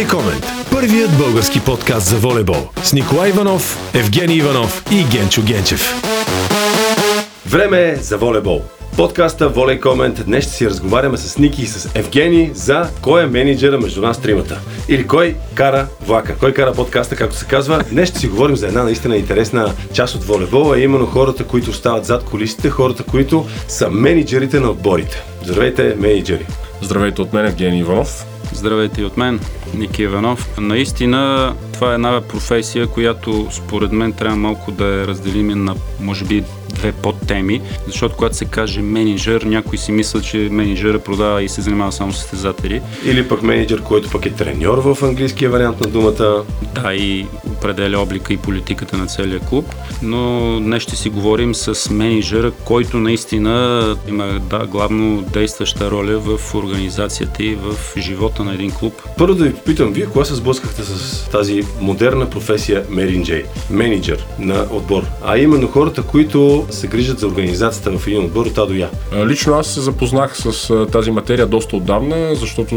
Волей Комент. Първият български подкаст за волейбол. С Николай Иванов, Евгений Иванов и Генчо Генчев. Време е за волейбол. Подкаста Волей Комент. Днес ще си разговаряме с Ники и с Евгений за кой е менеджера между нас тримата. Или кой кара влака. Кой кара подкаста, както се казва. Днес ще си говорим за една наистина интересна част от волейбола, а именно хората, които остават зад колисите, хората, които са менеджерите на отборите. Здравейте, менеджери! Здравейте от мен, Евгений Иванов. Здравейте и от мен, Ники Иванов. Наистина, това е една професия, която според мен трябва малко да я разделим на, може би, две подтеми, защото когато се каже менеджер, някой си мисля, че менеджера продава и се занимава само с състезатели. Или пък менеджер, който пък е треньор в английския вариант на думата. Да, и определя облика и политиката на целия клуб. Но днес ще си говорим с менеджера, който наистина има да, главно действаща роля в организацията и в живота на един клуб. Първо да ви попитам, вие кога се сблъскахте с тази модерна професия менеджер, менеджер на отбор? А именно хората, които се грижат за организацията в един отбор от А до Я? Лично аз се запознах с тази материя доста отдавна, защото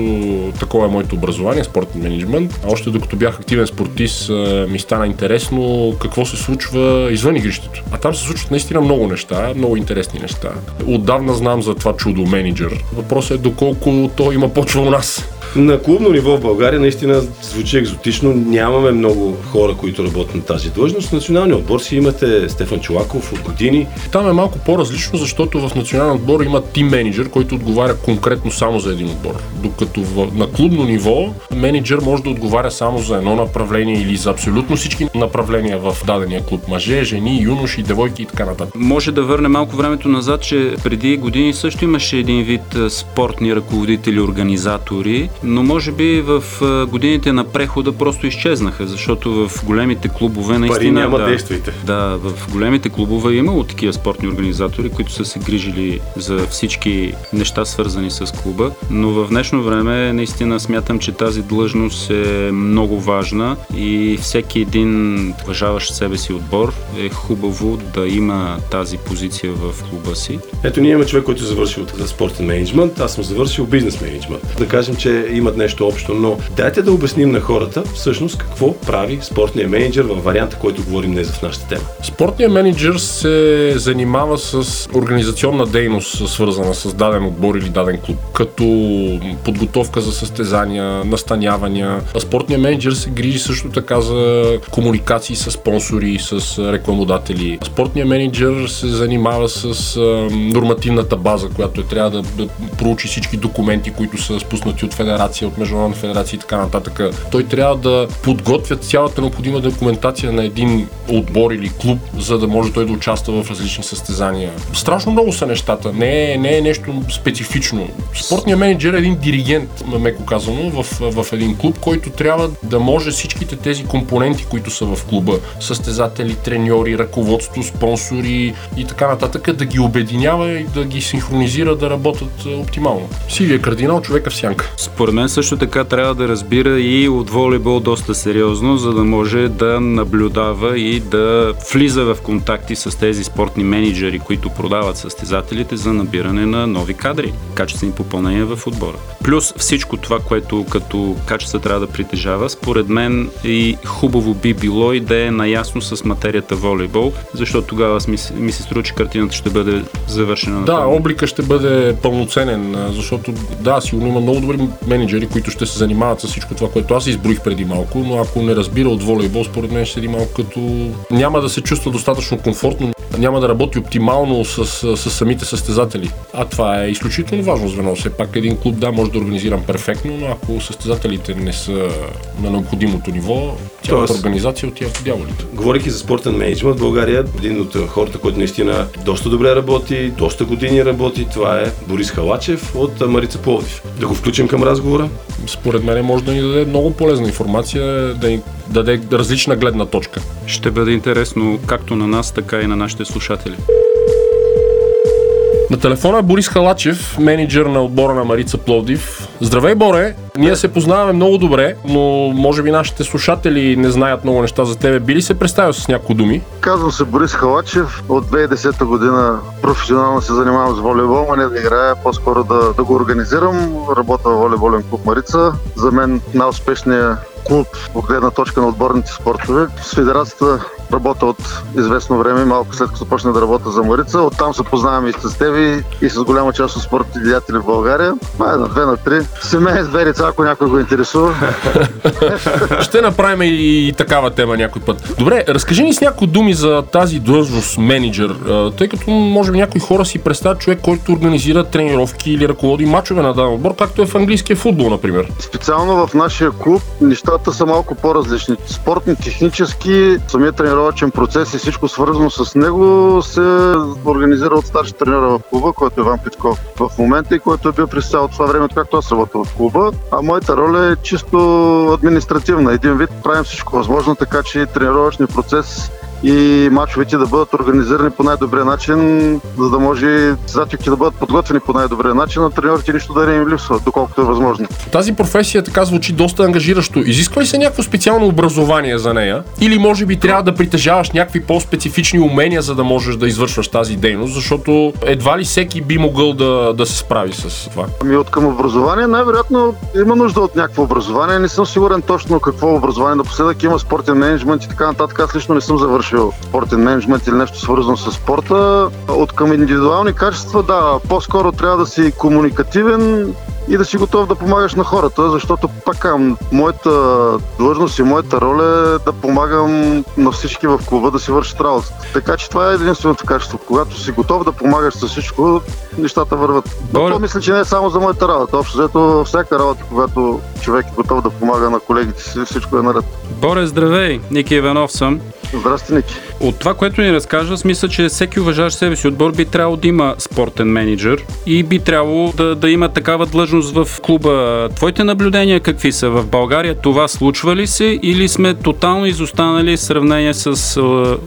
такова е моето образование, спортен менеджмент. Още докато бях активен спортист, ми стана интересно какво се случва извън игрището. А там се случват наистина много неща, много интересни неща. Отдавна знам за това чудо менеджер. Въпросът е доколко то има почва у нас. На клубно ниво в България наистина звучи екзотично. Нямаме много хора, които работят на тази длъжност. В националния отбор си имате Стефан Чулаков от години. Там е малко по-различно, защото в националния отбор има тим менеджер, който отговаря конкретно само за един отбор. Докато в, на клубно ниво менеджер може да отговаря само за едно направление или за абсолютно всички направления в дадения клуб. Мъже, жени, юноши, девойки и така нататък. Може да върне малко времето назад, че преди години също имаше един вид спортни ръководители, организатори, но може би в годините на прехода просто изчезнаха, защото в големите клубове наистина... Пари няма, да, действайте. Да, в големите клубове е имало такива спортни организатори, които са се грижили за всички неща свързани с клуба, но в днешно време наистина смятам, че тази длъжност е много важна и всеки един уважаващ себе си отбор е хубаво да има тази позиция в клуба си. Ето ние имаме човек, който е завършил спортен менеджмент, аз съм завършил бизнес менеджмент. Да кажем, че имат нещо общо, но дайте да обясним на хората всъщност какво прави спортния менеджер във варианта, който говорим днес в нашата тема. Спортният менеджер се занимава с организационна дейност, свързана с даден отбор или даден клуб, като подготовка за състезания, настанявания. Спортният менеджер се грижи също така за комуникации с спонсори, с рекламодатели. Спортният менеджер се занимава с нормативната база, която е трябва да, да проучи всички документи, които са спуснати от федерация федерация, от международна федерация и така нататък. Той трябва да подготвя цялата необходима документация на един отбор или клуб, за да може той да участва в различни състезания. Страшно много са нещата. Не е, не е нещо специфично. Спортният менеджер е един диригент, меко казано, в, в един клуб, който трябва да може всичките тези компоненти, които са в клуба, състезатели, треньори, ръководство, спонсори и така нататък, да ги обединява и да ги синхронизира да работят оптимално. Сивия кардинал, човека в сянка. Според според мен също така трябва да разбира и от волейбол доста сериозно, за да може да наблюдава и да влиза в контакти с тези спортни менеджери, които продават състезателите за набиране на нови кадри, качествени попълнения в отбора. Плюс всичко това, което като качество трябва да притежава, според мен и хубаво би било и да е наясно с материята волейбол, защото тогава ми, ми се струва, че картината ще бъде завършена. Да, облика ще бъде пълноценен, защото да, сигурно има много добри менеджери които ще се занимават с всичко това, което аз изброих преди малко, но ако не разбира от волейбол, според мен ще седи малко като няма да се чувства достатъчно комфортно, няма да работи оптимално с, с, с самите състезатели. А това е изключително важно звено. Все пак един клуб да може да организирам перфектно, но ако състезателите не са на необходимото ниво, цялата Тоест, организация отива в дяволите. Говорейки за спортен менеджмент, България един от хората, който наистина доста добре работи, доста години работи, това е Борис Халачев от Марица Пловдив. Да го включим към разговора? Според мен може да ни даде много полезна информация, да ни даде различна гледна точка. Ще бъде интересно както на нас, така и на нашите слушатели. На телефона е Борис Халачев, менеджер на отбора на Марица Пловдив. Здравей, Боре! Ние се познаваме много добре, но може би нашите слушатели не знаят много неща за тебе. Би ли се представил с някои думи? Казвам се Борис Халачев. От 2010 година професионално се занимавам с волейбол, а не да играя, по-скоро да, да го организирам. Работя в волейболен клуб Марица. За мен най-успешният клуб от гледна точка на отборните спортове. С федерацията работя от известно време, малко след като започна да работя за Марица. Оттам се познаваме и с тебе и с голяма част от спортните деятели в България. Май на две на три. Семейен с две деца, ако някой го интересува. Ще направим и такава тема някой път. Добре, разкажи ни с някои думи за тази длъжност менеджер, тъй като може би някои хора си представят човек, който организира тренировки или ръководи мачове на даден отбор, както е в английския футбол, например. Специално в нашия клуб нещата са малко по-различни. Спортни, технически, самия тренировачен процес и всичко свързано с него се организира от старши тренера в клуба, който е Иван Петков в момента и който е бил през цялото това време, както аз работя в клуба. А моята роля е чисто административна. Един вид правим всичко възможно, така че тренировъчния процес и мачовете да бъдат организирани по най-добрия начин, за да може състезателите да бъдат подготвени по най-добрия начин, а треньорите нищо да не им липсва, доколкото е възможно. Тази професия така звучи доста ангажиращо. Изисква ли се някакво специално образование за нея? Или може би трябва да притежаваш някакви по-специфични умения, за да можеш да извършваш тази дейност, защото едва ли всеки би могъл да, да се справи с това? Ами от към образование, най-вероятно има нужда от някакво образование. Не съм сигурен точно какво образование. Напоследък има спортен менеджмент и така нататък. Аз лично не съм завършил завършил спортен менеджмент или нещо свързано с спорта. От към индивидуални качества, да, по-скоро трябва да си комуникативен, и да си готов да помагаш на хората, защото пак моята длъжност и моята роля е да помагам на всички в клуба да си вършат работа. Така че това е единственото качество. Когато си готов да помагаш с всичко, нещата върват. Но това мисля, че не е само за моята работа. Общо взето всяка работа, когато човек е готов да помага на колегите си, всичко е наред. Боре, здравей! Ники Иванов съм. Здрасти, Ники. От това, което ни разкажа, смисля, че всеки уважаващ себе си отбор би трябвало да има спортен менеджер и би трябвало да, да има такава длъжност в клуба. Твоите наблюдения какви са? В България това случва ли се или сме тотално изостанали в сравнение с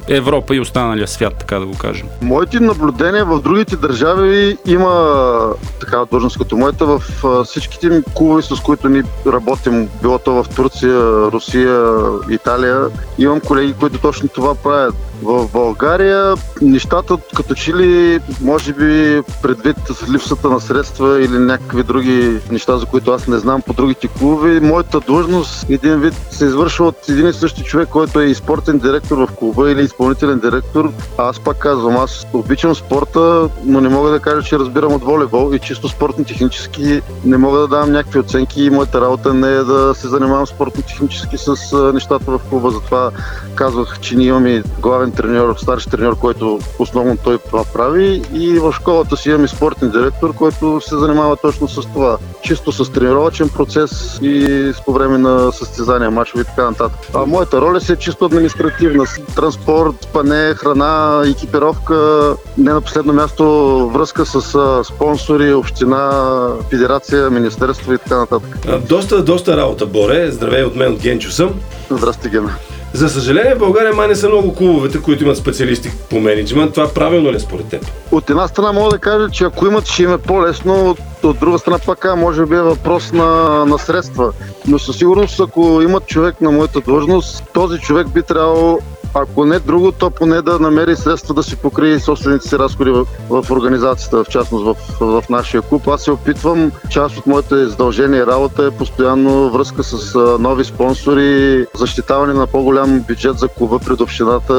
Европа и останалия свят, така да го кажем? Моите наблюдения в другите държави има такава длъжност като моята в всичките клубове, с които ни работим, било то в Турция, Русия, Италия. Имам колеги, които точно това правят. В България нещата като че ли, може би предвид липсата на средства или някакви други неща, за които аз не знам по другите клубове, моята длъжност един вид се извършва от един и същи човек, който е и спортен директор в клуба или изпълнителен директор. Аз пак казвам, аз обичам спорта, но не мога да кажа, че разбирам от волейбол и чисто спортно-технически не мога да давам някакви оценки и моята работа не е да се занимавам спортно-технически с нещата в клуба. Затова казвах, че ние имаме главен главен треньор, старши треньор, който основно той това прави и в школата си имаме спортен директор, който се занимава точно с това. Чисто с тренировачен процес и по време на състезания, мачове и така нататък. А моята роля си е чисто административна. Транспорт, пане, храна, екипировка, не на последно място връзка с спонсори, община, федерация, министерство и така нататък. Доста, доста работа, Боре. Здравей от мен, от Генчо съм. Здрасти, Гена. За съжаление, в България май не са много клубовете, които имат специалисти по менеджмент. Това правилно ли е според теб? От една страна мога да кажа, че ако имат, ще им е по-лесно. От, от друга страна пак може би е въпрос на, на средства. Но със сигурност, ако имат човек на моята длъжност, този човек би трябвало ако не друго, то поне да намери средства да си покрие собствените си разходи в, в организацията, в частност в, в нашия клуб. Аз се опитвам, част от моите задължения и работа е постоянно връзка с нови спонсори, защитаване на по-голям бюджет за клуба пред общината.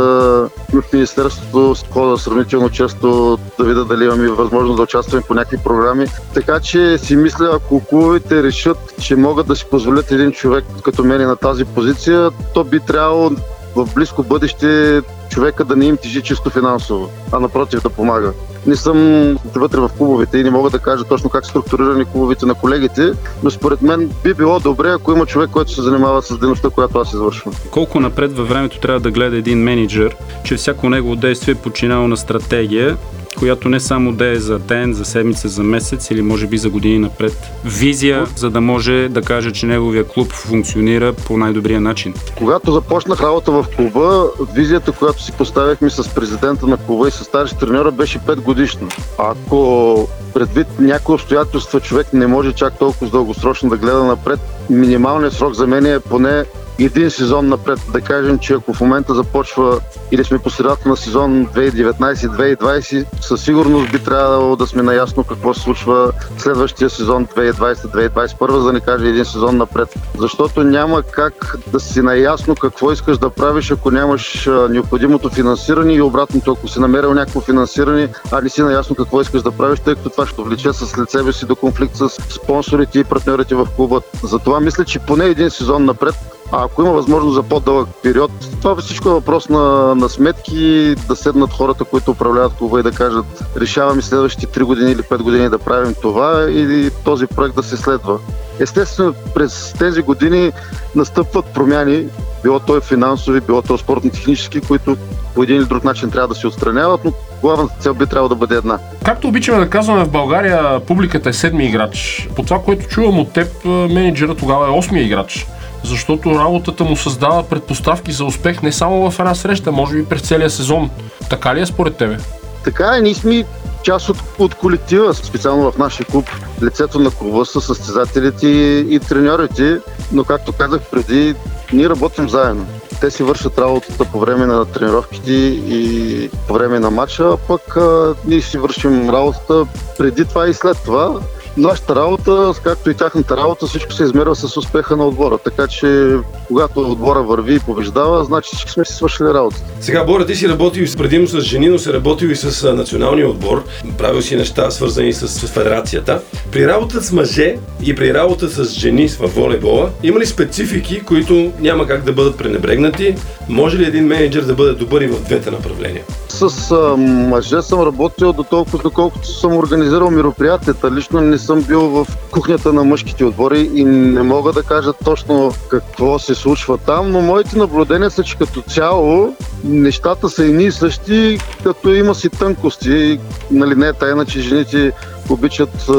В Министерството хода сравнително често да видя дали имаме възможност да участваме по някакви програми. Така че си мисля, ако клубовете решат, че могат да си позволят един човек като мен на тази позиция, то би трябвало в близко бъдеще човека да не им тежи чисто финансово, а напротив да помага. Не съм вътре в клубовете и не мога да кажа точно как структурирани клубовете на колегите, но според мен би било добре, ако има човек, който се занимава с дейността, която аз извършвам. Колко напред във времето трябва да гледа един менеджер, че всяко негово действие е подчинено на стратегия, която не само да е за ден, за седмица, за месец или може би за години напред. Визия, за да може да каже, че неговия клуб функционира по най-добрия начин. Когато започнах работа в клуба, визията, която си поставяхме с президента на клуба и с старши треньора беше 5 годишна. Ако предвид някои обстоятелства човек не може чак толкова дългосрочно да гледа напред, минималният срок за мен е поне един сезон напред. Да кажем, че ако в момента започва или сме по на сезон 2019-2020, със сигурност би трябвало да сме наясно какво се случва следващия сезон 2020-2021, за да не кажа един сезон напред. Защото няма как да си наясно какво искаш да правиш, ако нямаш необходимото финансиране и обратното, ако си намерил някакво финансиране, а не си наясно какво искаш да правиш, тъй като това ще влече след себе си до конфликт с спонсорите и партньорите в клуба. Затова мисля, че поне един сезон напред а ако има възможност за по-дълъг период, това всичко е въпрос на, на сметки, да седнат хората, които управляват клуба и да кажат решаваме следващите 3 години или 5 години да правим това и този проект да се следва. Естествено, през тези години настъпват промяни, било то финансови, било то спортно-технически, които по един или друг начин трябва да се отстраняват, но главната цел би трябвало да бъде една. Както обичаме да казваме в България, публиката е седми играч. По това, което чувам от теб, менеджера тогава е осмия играч защото работата му създава предпоставки за успех не само в една среща, може би през целия сезон. Така ли е според тебе? Така е, ние сме част от, от колектива, специално в нашия клуб. Лицето на клуба са състезателите и, и треньорите, но както казах преди, ние работим заедно. Те си вършат работата по време на тренировките и по време на матча, пък а, ние си вършим работата преди това и след това нашата работа, както и тяхната работа, всичко се измерва с успеха на отбора. Така че, когато отбора върви и побеждава, значи всички сме си свършили работа. Сега, Бора, ти си работил предимно с жени, но си работил и с националния отбор. Правил си неща, свързани с, с федерацията. При работа с мъже и при работа с жени в волейбола, има ли специфики, които няма как да бъдат пренебрегнати? Може ли един менеджер да бъде добър и в двете направления? С а, мъже съм работил до толкова, доколкото съм организирал мероприятията. Лично не съм бил в кухнята на мъжките отбори и не мога да кажа точно какво се случва там, но моите наблюдения са, че като цяло нещата са едни и същи, като има си тънкости. Нали, не е тайна, че жените обичат а,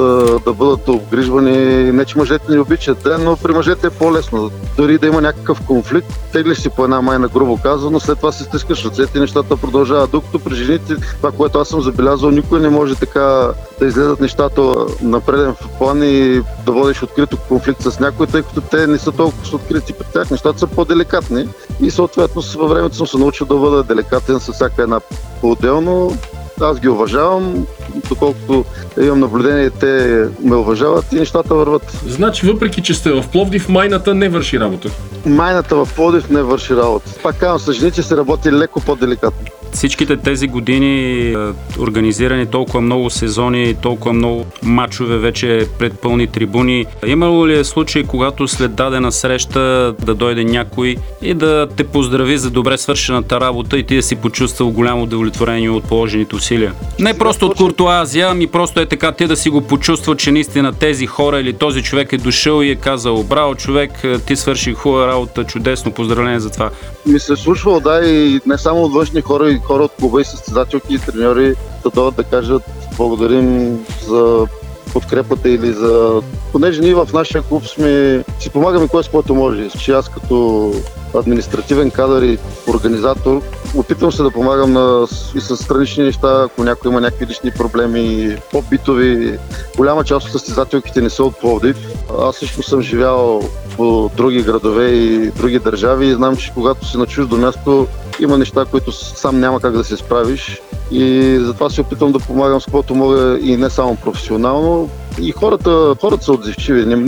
да бъдат обгрижвани. Не, че мъжете не обичат, да, но при мъжете е по-лесно. Дори да има някакъв конфликт, теглиш си по една майна, грубо казано, след това се стискаш ръцете и нещата продължават. Докато при жените, това, което аз съм забелязал, никой не може така да излезат нещата на преден план и да водиш открито конфликт с някой, тъй като те не са толкова открити при тях. Нещата са по-деликатни и съответно във времето съм се научил да бъда деликатен с всяка една по-отделно. Аз ги уважавам, доколкото имам наблюдение, те ме уважават и нещата върват. Значи, въпреки, че сте в Пловдив, майната не върши работа. Майната в Пловдив не върши работа. Пак казвам, с жените се работи леко по-деликатно. Всичките тези години организирани толкова много сезони, толкова много матчове вече пред пълни трибуни. Имало ли е случай, когато след дадена среща да дойде някой и да те поздрави за добре свършената работа и ти да си почувствал голямо удовлетворение от положените усилия? Не просто от куртуазия, ами просто е така ти да си го почувства, че наистина тези хора или този човек е дошъл и е казал браво човек, ти свърши хубава работа, чудесно, поздравление за това. Ми се е случвало, да, и не само от външни хора, хора от клуба и състезателки и треньори да дойдат да кажат благодарим за подкрепата или за... Понеже ние в нашия клуб сме... си помагаме кой с което може. Че аз като административен кадър и организатор опитвам се да помагам на... и с странични неща, ако някой има някакви лични проблеми, по-битови. Голяма част от състезателките не са от Пловдив. Аз лично съм живял по други градове и други държави и знам, че когато си на чуждо място има неща, които сам няма как да се справиш и затова се опитвам да помагам с каквото мога и не само професионално. И хората, хората са отзивчиви.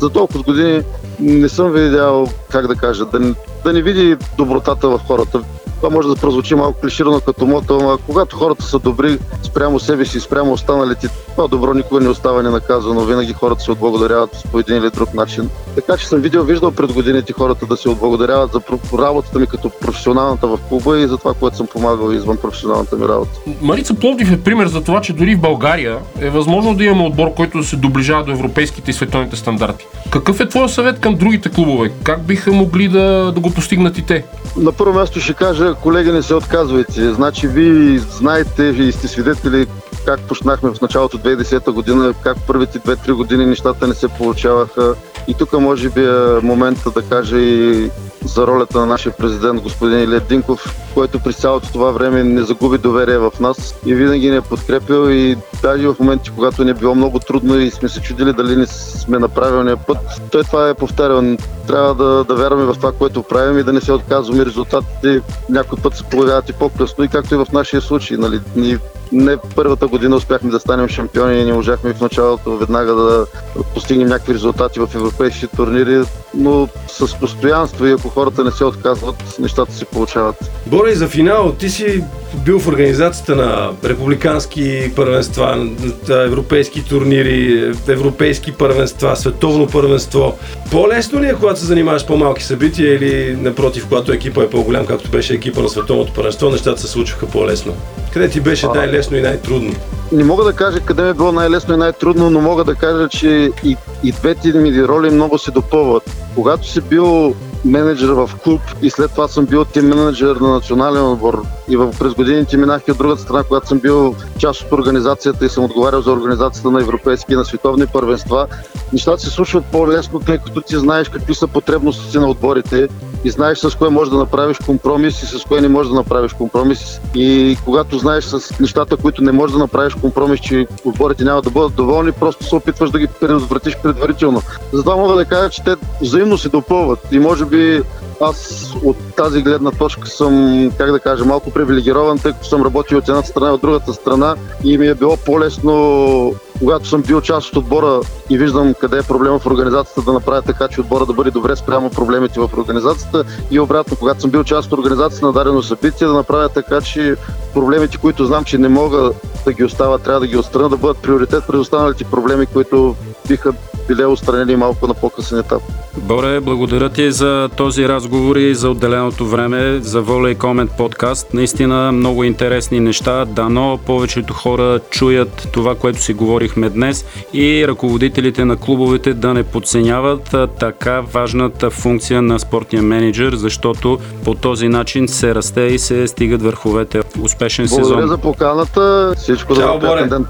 За толкова години не съм видял, как да кажа, да, да не види добротата в хората. Това може да прозвучи малко клиширано като мото, но когато хората са добри спрямо себе си, спрямо останалите, това добро никога не остава ненаказано. Винаги хората се отблагодаряват по един или друг начин. Така че съм видял, виждал пред годините хората да се отблагодаряват за работата ми като професионалната в клуба и за това, което съм помагал извън професионалната ми работа. Марица Пловдив е пример за това, че дори в България е възможно да имаме отбор, който да се доближава до европейските и световните стандарти. Какъв е твой съвет към другите клубове? Как биха могли да, да го постигнат и те? На първо място ще кажа, колеги, не се отказвайте. Значи, вие знаете и сте свидетели как почнахме в началото 2010 година, как първите 2-3 години нещата не се получаваха. И тук може би е момента да кажа и за ролята на нашия президент господин Илет Динков, който през цялото това време не загуби доверие в нас и винаги ни е подкрепил и даже в моменти, когато ни е било много трудно и сме се чудили дали не сме на правилния път, той това е повтарял. Трябва да, да вярваме в това, което правим и да не се отказваме. Резултатите някой път се появяват и по-късно и както и в нашия случай. Нали, ние не първата година успяхме да станем шампиони и не можахме в началото веднага да постигнем някакви резултати в европейските турнири, но с постоянство и ако хората не се отказват, нещата се получават. Борей, за финал, ти си бил в организацията на републикански първенства, европейски турнири, европейски първенства, световно първенство. По-лесно ли е, когато се занимаваш с по-малки събития или напротив, когато екипа е по-голям, както беше екипа на световното първенство, нещата се случваха по-лесно? Къде ти беше най-лесно и най-трудно? Не мога да кажа къде ми е било най-лесно и най-трудно, но мога да кажа, че и, и двете ми роли много се допълват. Когато си бил менеджер в клуб и след това съм бил тим менеджер на национален отбор. И в, през годините минах и от другата страна, когато съм бил част от организацията и съм отговарял за организацията на европейски и на световни първенства. Нещата се случват по-лесно, тъй като ти знаеш какви са потребностите на отборите и знаеш с кое можеш да направиш компромис и с кое не можеш да направиш компромис. И когато знаеш с нещата, които не можеш да направиш компромис, че отборите няма да бъдат доволни, просто се опитваш да ги предотвратиш предварително. Затова мога да кажа, че те взаимно се допълват и може би аз от тази гледна точка съм, как да кажа, малко привилегирован, тъй като съм работил от едната страна и от другата страна и ми е било по-лесно, когато съм бил част от отбора и виждам къде е проблема в организацията, да направя така, че отбора да бъде добре спрямо проблемите в организацията. И обратно, когато съм бил част от организацията на дадено събитие, да направя така, че проблемите, които знам, че не мога да ги оставя, трябва да ги отстраня, да бъдат приоритет пред останалите проблеми, които биха били устранени малко на по-късен етап. Боре, благодаря ти за този разговор и за отделеното време за Воля и Комент подкаст. Наистина много интересни неща. Дано повечето хора чуят това, което си говорихме днес и ръководителите на клубовете да не подценяват така важната функция на спортния менеджер, защото по този начин се расте и се стигат върховете. Успешен Благодаря сезон. Благодаря за поканата. Всичко Чао, добро. Ден.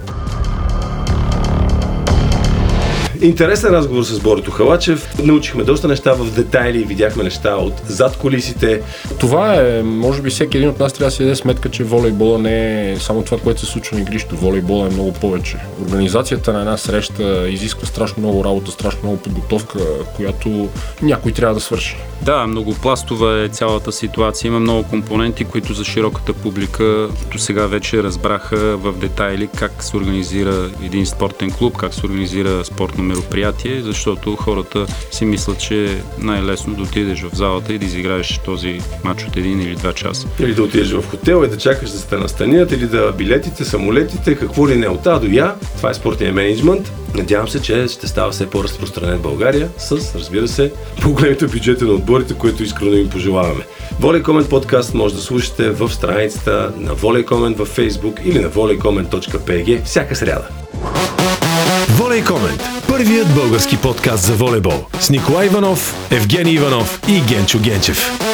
Интересен разговор с Борито Халачев. Научихме доста неща в детайли, видяхме неща от зад колисите. Това е, може би всеки един от нас трябва да си даде сметка, че волейбола не е само това, което се случва на игрището. Волейбола е много повече. Организацията на една среща изисква страшно много работа, страшно много подготовка, която някой трябва да свърши. Да, многопластова е цялата ситуация. Има много компоненти, които за широката публика до сега вече разбраха в детайли как се организира един спортен клуб, как се организира спортно мероприятие, защото хората си мислят, че е най-лесно да отидеш в залата и да изиграеш този матч от един или два часа. Или да отидеш в хотел и да чакаш да сте настанят, или да билетите, самолетите, какво ли не от А до Я. Това е спортния менеджмент. Надявам се, че ще става все по-разпространен в България с, разбира се, по-големите бюджети на отборите, които искрено им пожелаваме. Волей Комент подкаст може да слушате в страницата на Волей Комент във Facebook или на volleycomment.pg всяка сряда. Волей Комент – първият български подкаст за волейбол с Николай Иванов, Евгений Иванов и Генчо Генчев.